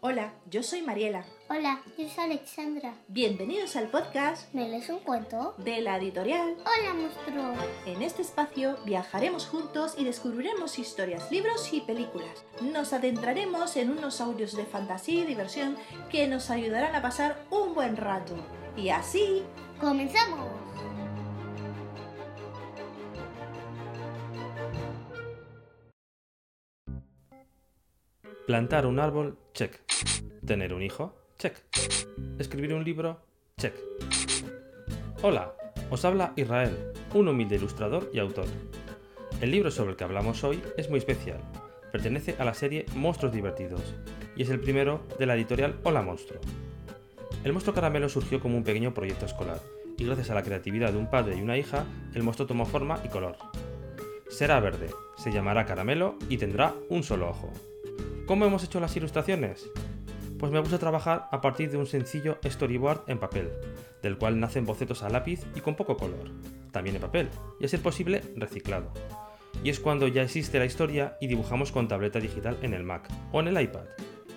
Hola, yo soy Mariela. Hola, yo soy Alexandra. Bienvenidos al podcast ¿Me lees un cuento? de la editorial. Hola, monstruo. En este espacio viajaremos juntos y descubriremos historias, libros y películas. Nos adentraremos en unos audios de fantasía y diversión que nos ayudarán a pasar un buen rato. Y así, ¡Comenzamos! Plantar un árbol, check. Tener un hijo, check. Escribir un libro, check. Hola, os habla Israel, un humilde ilustrador y autor. El libro sobre el que hablamos hoy es muy especial. Pertenece a la serie Monstruos Divertidos y es el primero de la editorial Hola Monstruo. El monstruo caramelo surgió como un pequeño proyecto escolar y gracias a la creatividad de un padre y una hija, el monstruo tomó forma y color. Será verde, se llamará caramelo y tendrá un solo ojo. ¿Cómo hemos hecho las ilustraciones? Pues me gusta trabajar a partir de un sencillo storyboard en papel, del cual nacen bocetos a lápiz y con poco color, también en papel, y a ser posible reciclado. Y es cuando ya existe la historia y dibujamos con tableta digital en el Mac o en el iPad.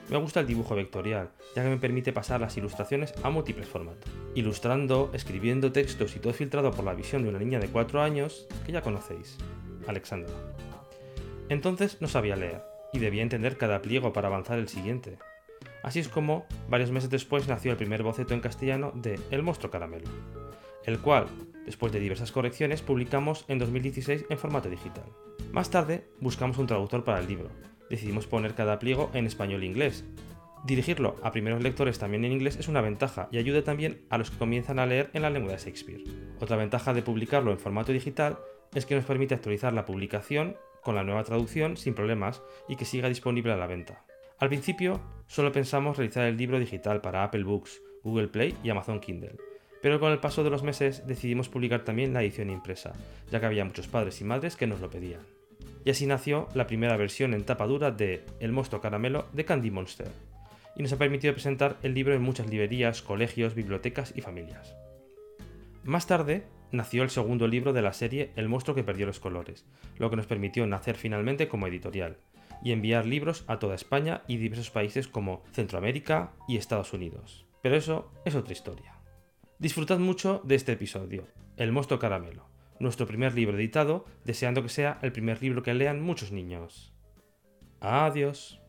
Me gusta el dibujo vectorial, ya que me permite pasar las ilustraciones a múltiples formatos. Ilustrando, escribiendo textos y todo filtrado por la visión de una niña de 4 años que ya conocéis, Alexandra. Entonces no sabía leer, y debía entender cada pliego para avanzar el siguiente. Así es como, varios meses después, nació el primer boceto en castellano de El monstruo caramelo, el cual, después de diversas correcciones, publicamos en 2016 en formato digital. Más tarde, buscamos un traductor para el libro. Decidimos poner cada pliego en español e inglés. Dirigirlo a primeros lectores también en inglés es una ventaja y ayuda también a los que comienzan a leer en la lengua de Shakespeare. Otra ventaja de publicarlo en formato digital es que nos permite actualizar la publicación con la nueva traducción sin problemas y que siga disponible a la venta. Al principio, solo pensamos realizar el libro digital para Apple Books, Google Play y Amazon Kindle, pero con el paso de los meses decidimos publicar también la edición impresa, ya que había muchos padres y madres que nos lo pedían. Y así nació la primera versión en tapa dura de El monstruo caramelo de Candy Monster, y nos ha permitido presentar el libro en muchas librerías, colegios, bibliotecas y familias. Más tarde, nació el segundo libro de la serie El monstruo que perdió los colores, lo que nos permitió nacer finalmente como editorial y enviar libros a toda España y diversos países como Centroamérica y Estados Unidos. Pero eso es otra historia. Disfrutad mucho de este episodio, El monstruo caramelo, nuestro primer libro editado, deseando que sea el primer libro que lean muchos niños. Adiós.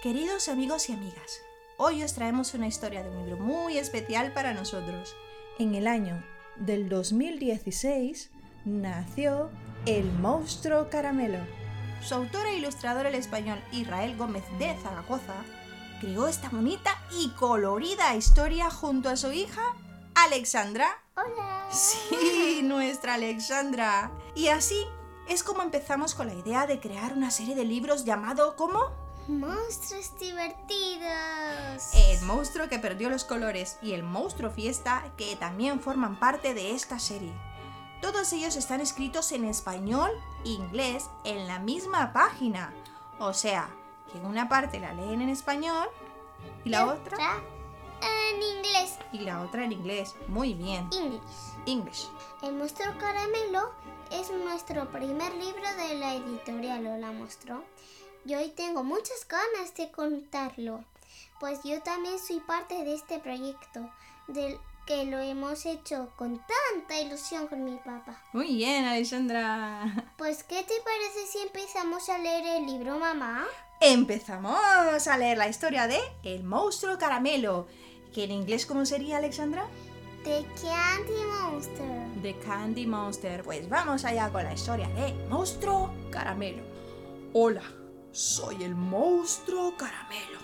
Queridos amigos y amigas, hoy os traemos una historia de un libro muy especial para nosotros. En el año del 2016 nació El monstruo caramelo. Su autor e ilustrador el español Israel Gómez de Zaragoza creó esta bonita y colorida historia junto a su hija Alexandra. Hola. Sí, nuestra Alexandra. Y así es como empezamos con la idea de crear una serie de libros llamado ¿cómo? Monstruos divertidos. El monstruo que perdió los colores y el monstruo fiesta que también forman parte de esta serie. Todos ellos están escritos en español e inglés en la misma página. O sea, que una parte la leen en español y la otra En inglés. y la otra en inglés. Muy bien. English. English. El monstruo caramelo es nuestro primer libro de la editorial Hola Monstruo. Y hoy tengo muchas ganas de contarlo, pues yo también soy parte de este proyecto, del que lo hemos hecho con tanta ilusión con mi papá. Muy bien, Alexandra. Pues, ¿qué te parece si empezamos a leer el libro, mamá? Empezamos a leer la historia de El monstruo caramelo. Que en inglés, ¿cómo sería, Alexandra? The Candy Monster. The Candy Monster. Pues vamos allá con la historia de Monstruo Caramelo. Hola, soy el Monstruo Caramelo.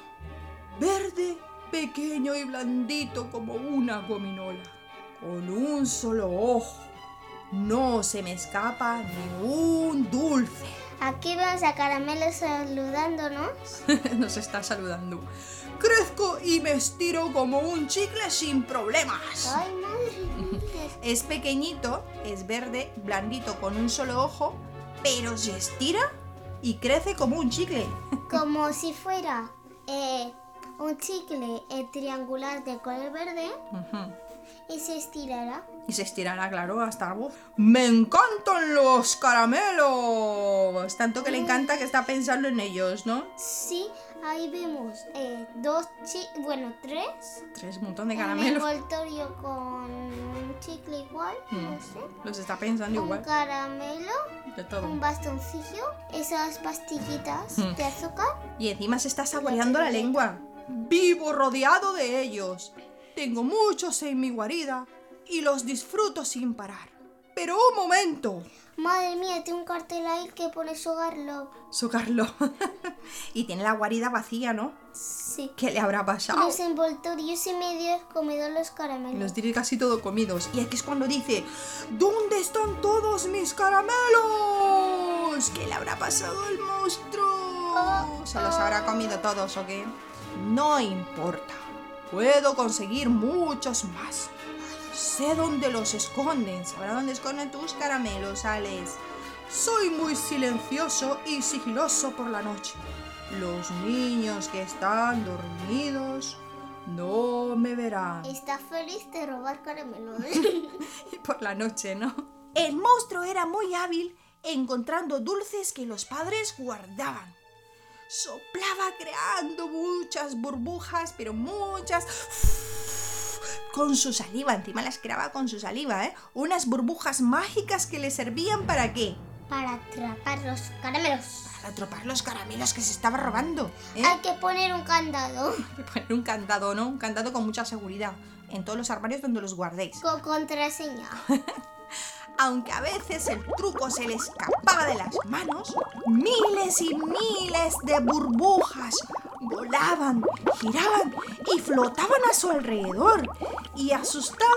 Verde, pequeño y blandito como una gominola. Con un solo ojo. No se me escapa ni un dulce. Aquí vemos a Caramelo saludándonos. Nos está saludando. Crezco y me estiro como un chicle sin problemas. Ay, madre. Es pequeñito, es verde, blandito con un solo ojo, pero se estira y crece como un chicle. Como si fuera eh, un chicle eh, triangular de color verde y se estirará. Y se estirará, claro, hasta... ¡Uf! ¡Me encantan los caramelos! Tanto que le encanta que está pensando en ellos, ¿no? Sí, ahí vemos eh, dos chi bueno, tres. Tres, un montón de Un caramelos. envoltorio con un chicle igual, no Mm. sé. Los está pensando Un igual. caramelo, De todo. un bastoncillo, esas pastillitas Mm. de azúcar. Y encima se está saboreando la lengua. Vivo rodeado de ellos. Tengo muchos en mi guarida y los disfruto sin parar. Pero un momento. Madre mía, tiene un cartel ahí que pone Sugar Love. Socarlo. y tiene la guarida vacía, ¿no? Sí. ¿Qué le habrá pasado? Los envoltorios y medio comido los caramelos. Los tiene casi todo comidos. Y aquí es cuando dice, ¿dónde están todos mis caramelos? ¿Qué le habrá pasado al monstruo? ¿Se los habrá comido todos o qué? No importa. Puedo conseguir muchos más. Sé dónde los esconden. ¿Sabrá dónde esconden tus caramelos, Alex? Soy muy silencioso y sigiloso por la noche. Los niños que están dormidos no me verán. Está feliz de robar caramelos. Y por la noche, ¿no? El monstruo era muy hábil encontrando dulces que los padres guardaban. Soplaba creando muchas burbujas, pero muchas. Con su saliva, encima las creaba con su saliva, ¿eh? Unas burbujas mágicas que le servían para qué? Para atrapar los caramelos. Para atrapar los caramelos que se estaba robando. ¿eh? Hay que poner un candado Hay que poner un candado, ¿no? Un candado con mucha seguridad en todos los armarios donde los guardéis. con contraseña. Aunque a veces el truco se le escapaba de las manos, miles y miles de burbujas volaban, giraban y flotaban a su alrededor. Y asustado,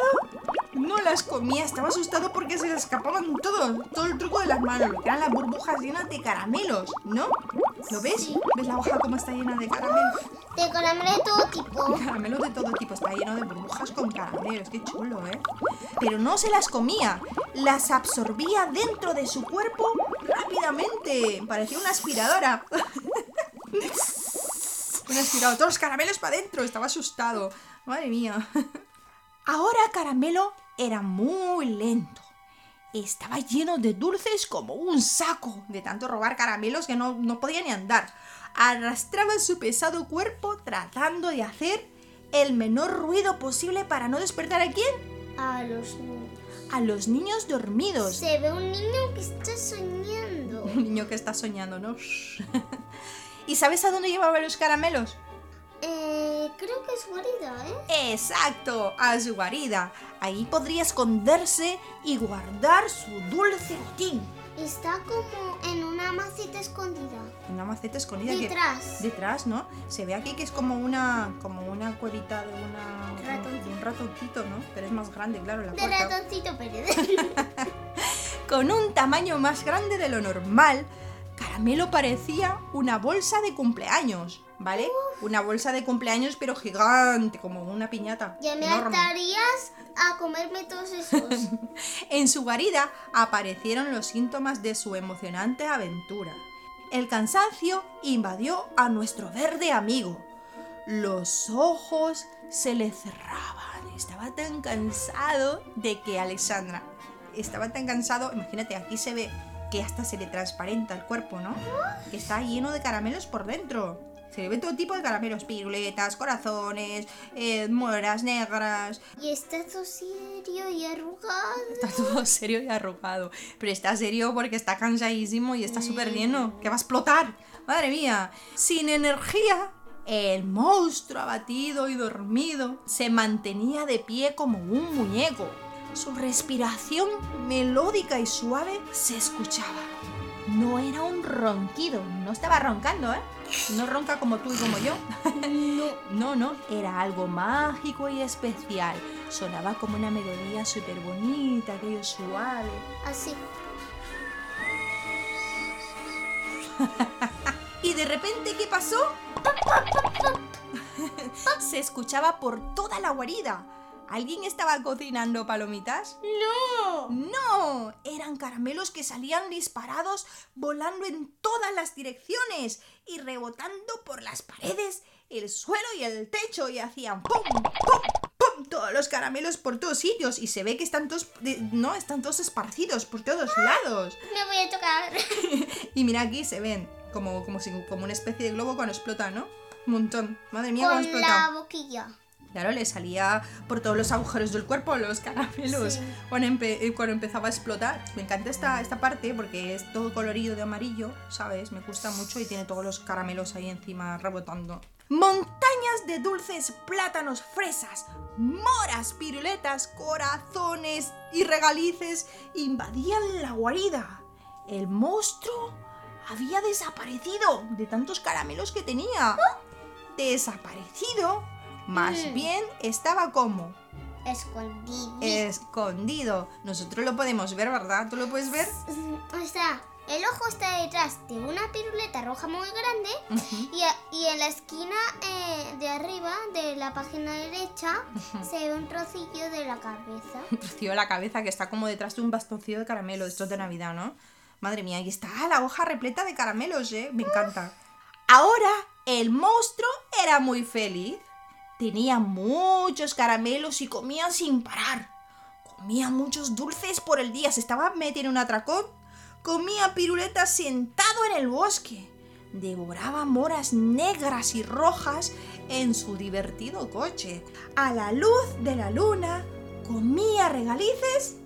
no las comía, estaba asustado porque se le escapaban todo, todo el truco de las manos, que eran las burbujas llenas de caramelos, ¿no? ¿Lo ves? Sí. ¿Ves la hoja cómo está llena de caramelos? De caramelo de todo tipo. Caramelos de todo tipo, está lleno de burbujas con caramelos, qué chulo, ¿eh? Pero no se las comía, las absorbía dentro de su cuerpo rápidamente. Parecía una aspiradora. aspiradora, todos los caramelos para adentro, estaba asustado. Madre mía. Ahora Caramelo era muy lento. Estaba lleno de dulces como un saco, de tanto robar caramelos que no, no podía ni andar. Arrastraba su pesado cuerpo tratando de hacer el menor ruido posible para no despertar a quién? A los niños. A los niños dormidos. Se ve un niño que está soñando. Un niño que está soñando, ¿no? ¿Y sabes a dónde llevaba los caramelos? Eh, creo que es guarida, ¿eh? Exacto, a su guarida. Ahí podría esconderse y guardar su dulce botín. Está como en una maceta escondida. Una maceta escondida que- Detrás. detrás, ¿no? Se ve aquí que es como una como una cuevita de una Ratoncito. un ratoncito, ¿no? Pero es más grande, claro, la De puerta. ratoncito Pérez. Con un tamaño más grande de lo normal, Caramelo parecía una bolsa de cumpleaños, ¿vale? Una bolsa de cumpleaños pero gigante, como una piñata. ya me enorme. hartarías a comerme todos esos. En su guarida aparecieron los síntomas de su emocionante aventura. El cansancio invadió a nuestro verde amigo. Los ojos se le cerraban. Estaba tan cansado de que Alexandra estaba tan cansado. Imagínate, aquí se ve que hasta se le transparenta el cuerpo, ¿no? Que está lleno de caramelos por dentro. Se le ve todo tipo de caramelos, piruletas, corazones, eh, moras negras, y está todo serio y arrugado. Está todo serio y arrugado. Pero está serio porque está cansadísimo y está súper lleno. Que va a explotar. Madre mía. Sin energía, el monstruo abatido y dormido se mantenía de pie como un muñeco. Su respiración melódica y suave se escuchaba. No era un ronquido, no estaba roncando, ¿eh? No ronca como tú y como yo. No. No, no, era algo mágico y especial. Sonaba como una melodía súper bonita, aquello suave. Así. Y de repente, ¿qué pasó? Se escuchaba por toda la guarida. ¿Alguien estaba cocinando palomitas? ¡No! ¡No! Eran caramelos que salían disparados, volando en todas las direcciones y rebotando por las paredes, el suelo y el techo y hacían ¡pum! ¡pum! ¡pum! Todos los caramelos por todos sitios y se ve que están todos, no, están todos esparcidos por todos lados. Me voy a tocar. Y mira aquí se ven como, como, si, como una especie de globo cuando explota, ¿no? Un montón. Madre mía, cómo Con explota. la boquilla. Claro, le salía por todos los agujeros del cuerpo los caramelos Sí. cuando, empe- eh, cuando empezaba a explotar. Me encanta esta, esta parte porque es todo colorido de amarillo, ¿sabes? Me gusta mucho y tiene todos los caramelos ahí encima rebotando. Montañas de dulces plátanos, fresas, moras, piruletas, corazones y regalices invadían la guarida. El monstruo había desaparecido de tantos caramelos que tenía. Desaparecido. Más Mm. bien estaba como Escondidito. escondido. Nosotros lo podemos ver, ¿verdad? ¿Tú lo puedes ver? O sea, el ojo está detrás de una piruleta roja muy grande y, a- y en la esquina eh, de arriba de la página derecha se ve un trocillo de la cabeza. Un trocillo de la cabeza que está como detrás de un bastoncillo de caramelo, de estos de Navidad, ¿no? Madre mía, y está la hoja repleta de caramelos, ¿eh? Me encanta. Ahora, el monstruo era muy feliz. Tenía muchos caramelos y comía sin parar. Comía muchos dulces por el día. Se estaba metiendo en un atracón. Comía piruletas sentado en el bosque. Devoraba moras negras y rojas en su divertido coche. A la luz de la luna, comía regalices.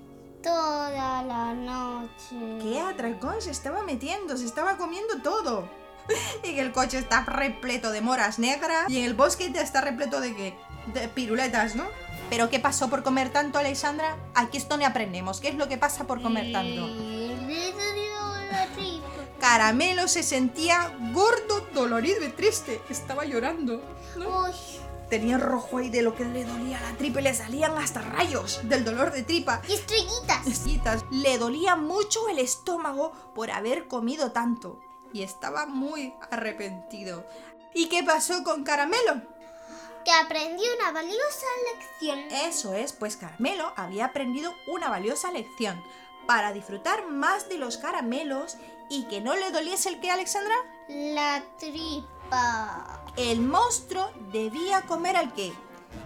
Toda la noche. ¿Qué atracón se estaba metiendo? Se estaba comiendo todo. Y que el coche está repleto de moras negras y en el bosque está repleto de qué? De piruletas, ¿no? Pero ¿qué pasó por comer tanto, Alexandra? Aquí esto no aprendemos. ¿Qué es lo que pasa por comer tanto? Caramelo se sentía gordo, dolorido y triste. Estaba llorando. ¿no? Tenía rojo ahí de lo que le dolía la tripa y le salían hasta rayos del dolor de tripa. y estrellitas. Estrellitas. Le dolía mucho el estómago por haber comido tanto. Y estaba muy arrepentido. ¿Y qué pasó con Caramelo? Que aprendió una valiosa lección. Eso es, pues Caramelo había aprendido una valiosa lección. Para disfrutar más de los caramelos y que no le doliese el que, Alexandra, La tripa. el monstruo debía comer al que.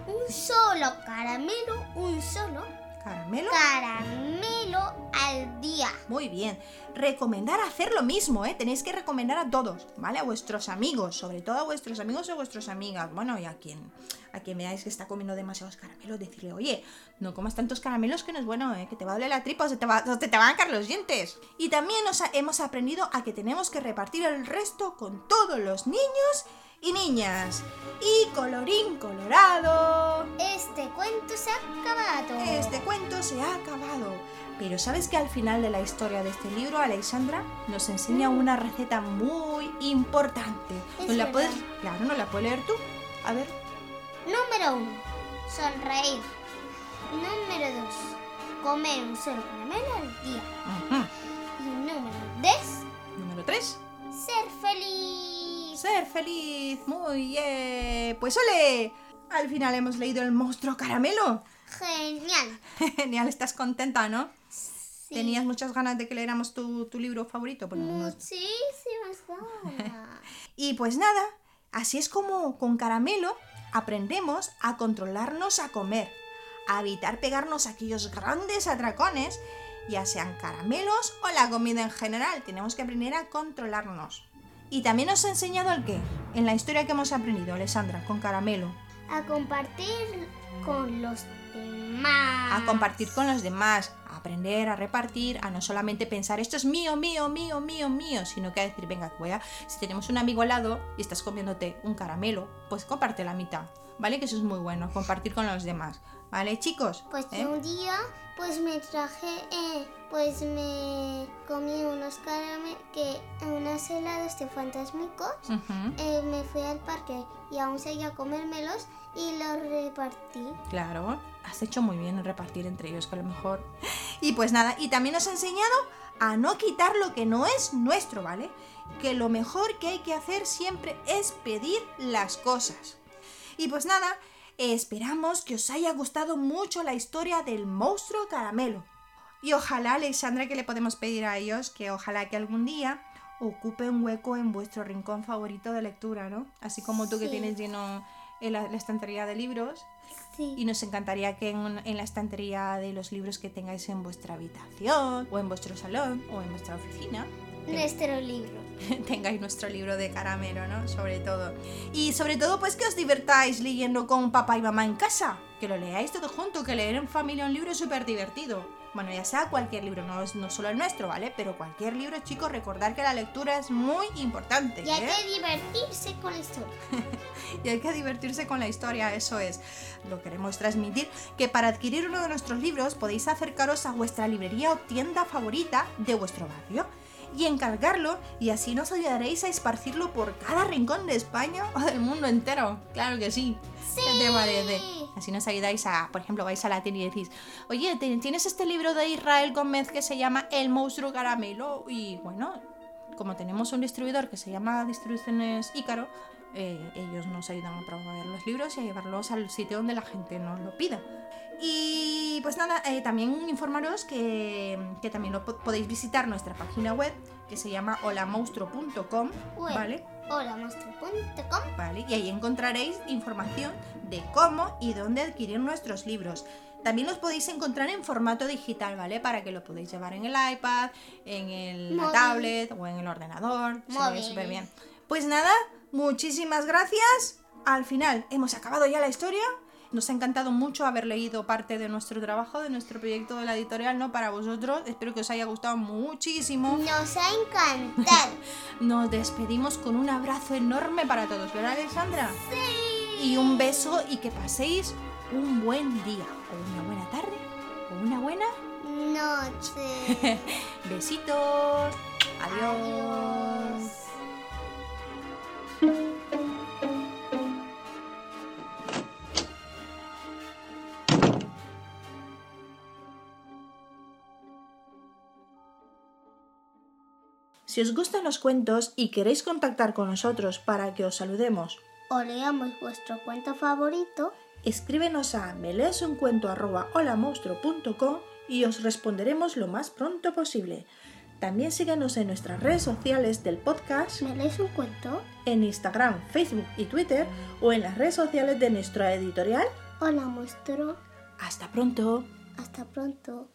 Un solo caramelo, un solo Caramelo. caramelo al día. Muy bien. Recomendar hacer lo mismo, ¿eh? Tenéis que recomendar a todos, ¿vale? A vuestros amigos, sobre todo a vuestros amigos o vuestras amigas. Bueno, y a quien, a quien veáis que está comiendo demasiados caramelos, decirle, oye, no comas tantos caramelos que no es bueno, ¿eh? Que te va a doler la tripa o se te, va, o te, te van a caer los dientes. Y también nos ha- hemos aprendido a que tenemos que repartir el resto con todos los niños y niñas. Y colorín colorado. Este cuento se ha acabado. Este cuento se ha acabado. Pero ¿sabes que al final de la historia de este libro, Alexandra nos enseña una receta muy importante? Es ¿Nos la verdad. puedes, claro, ¿nos la puedes leer tú? A ver. Número 1. Sonreír. Número 2. Comer un solo caramelo al día. Y número 3. Número 3. Ser feliz. Ser feliz. Muy bien. Pues ole. Al final hemos leído El monstruo caramelo. Genial. Genial, estás contenta, ¿no? Sí. ¿Tenías muchas ganas de que leéramos tu, tu libro favorito? Bueno, Muchísimas ganas. Y pues nada, así es como con caramelo aprendemos a controlarnos a comer, a evitar pegarnos a aquellos grandes atracones, ya sean caramelos o la comida en general. Tenemos que aprender a controlarnos. Y también nos ha enseñado el qué, en la historia que hemos aprendido, Alessandra, con caramelo. A compartir con los demás. A compartir con los demás, a aprender a repartir, a no solamente pensar esto es mío, mío, mío, mío, mío, sino que a decir, venga, voy a, si tenemos un amigo al lado y estás comiéndote un caramelo, pues comparte la mitad, ¿vale? Que eso es muy bueno, compartir con los demás, ¿vale, chicos? Pues ¿Eh? un día, pues me traje, eh, pues me comí unos caramelos, que unos helados de fantasmicos. Eh, me fui al parque y aún seguía a comérmelos y los repartí. Claro, has hecho muy bien en repartir entre ellos, que a lo mejor... Y pues nada, y también nos ha enseñado a no quitar lo que no es nuestro, ¿vale? Que lo mejor que hay que hacer siempre es pedir las cosas. Y pues nada, esperamos que os haya gustado mucho la historia del monstruo caramelo. Y ojalá, Alexandra, que le podemos pedir a ellos que ojalá que algún día ocupe un hueco en vuestro rincón favorito de lectura, ¿no? Así como tú que tienes lleno en la, la estantería de libros. Sí. Y nos encantaría que en, en la estantería de los libros que tengáis en vuestra habitación, o en vuestro salón, o en vuestra oficina, Nuestro libro. tengáis nuestro libro de caramelo, ¿no? Sobre todo. Y sobre todo, pues que os divertáis leyendo con papá y mamá en casa. Que lo leáis todo junto, que leer en familia un libro es súper divertido. Bueno, ya sea cualquier libro, no, es, no solo el nuestro, ¿vale? Pero cualquier libro, chicos, recordar que la lectura es muy importante. Y hay ¿eh? que divertirse con la historia. y hay que divertirse con la historia, eso es. Lo queremos transmitir, que para adquirir uno de nuestros libros podéis acercaros a vuestra librería o tienda favorita de vuestro barrio y encargarlo y así nos ayudaréis a esparcirlo por cada rincón de España o del mundo entero. Claro que sí. ¿Qué te parece? Así nos ayudáis a, por ejemplo, vais a la tienda y decís, oye, ¿te- ¿tienes este libro de Israel Gómez que se llama El monstruo caramelo? Y bueno, como tenemos un distribuidor que se llama Distribuciones Ícaro, eh, ellos nos ayudan a promover los libros y a llevarlos al sitio donde la gente nos lo pida. Y pues nada, eh, también informaros que, que también lo po- podéis visitar nuestra página web que se llama holamonstruo.com. ¿vale? Hola, monstruo.com. ¿vale? Y ahí encontraréis información de cómo y dónde adquirir nuestros libros. También los podéis encontrar en formato digital, ¿vale? Para que lo podáis llevar en el iPad, en el la tablet o en el ordenador. Se ve Móvil. súper bien. Pues nada, muchísimas gracias. Al final hemos acabado ya la historia. Nos ha encantado mucho haber leído parte de nuestro trabajo, de nuestro proyecto de la editorial, ¿no? Para vosotros. Espero que os haya gustado muchísimo. Nos ha encantado. Nos despedimos con un abrazo enorme para todos, ¿verdad, Alexandra? Sí. Y un beso y que paséis un buen día, o una buena tarde, o una buena. Noche. Besitos. Adiós. Adiós. Si os gustan los cuentos y queréis contactar con nosotros para que os saludemos, O leamos vuestro cuento favorito. escríbenos a meleesuncuento@holamonstruo.com y os responderemos lo más pronto posible. También síguenos en nuestras redes sociales del podcast, ¿Me lees un cuento? en Instagram, Facebook y Twitter o en las redes sociales de nuestra editorial. Hola, monstruo. Hasta pronto. Hasta pronto.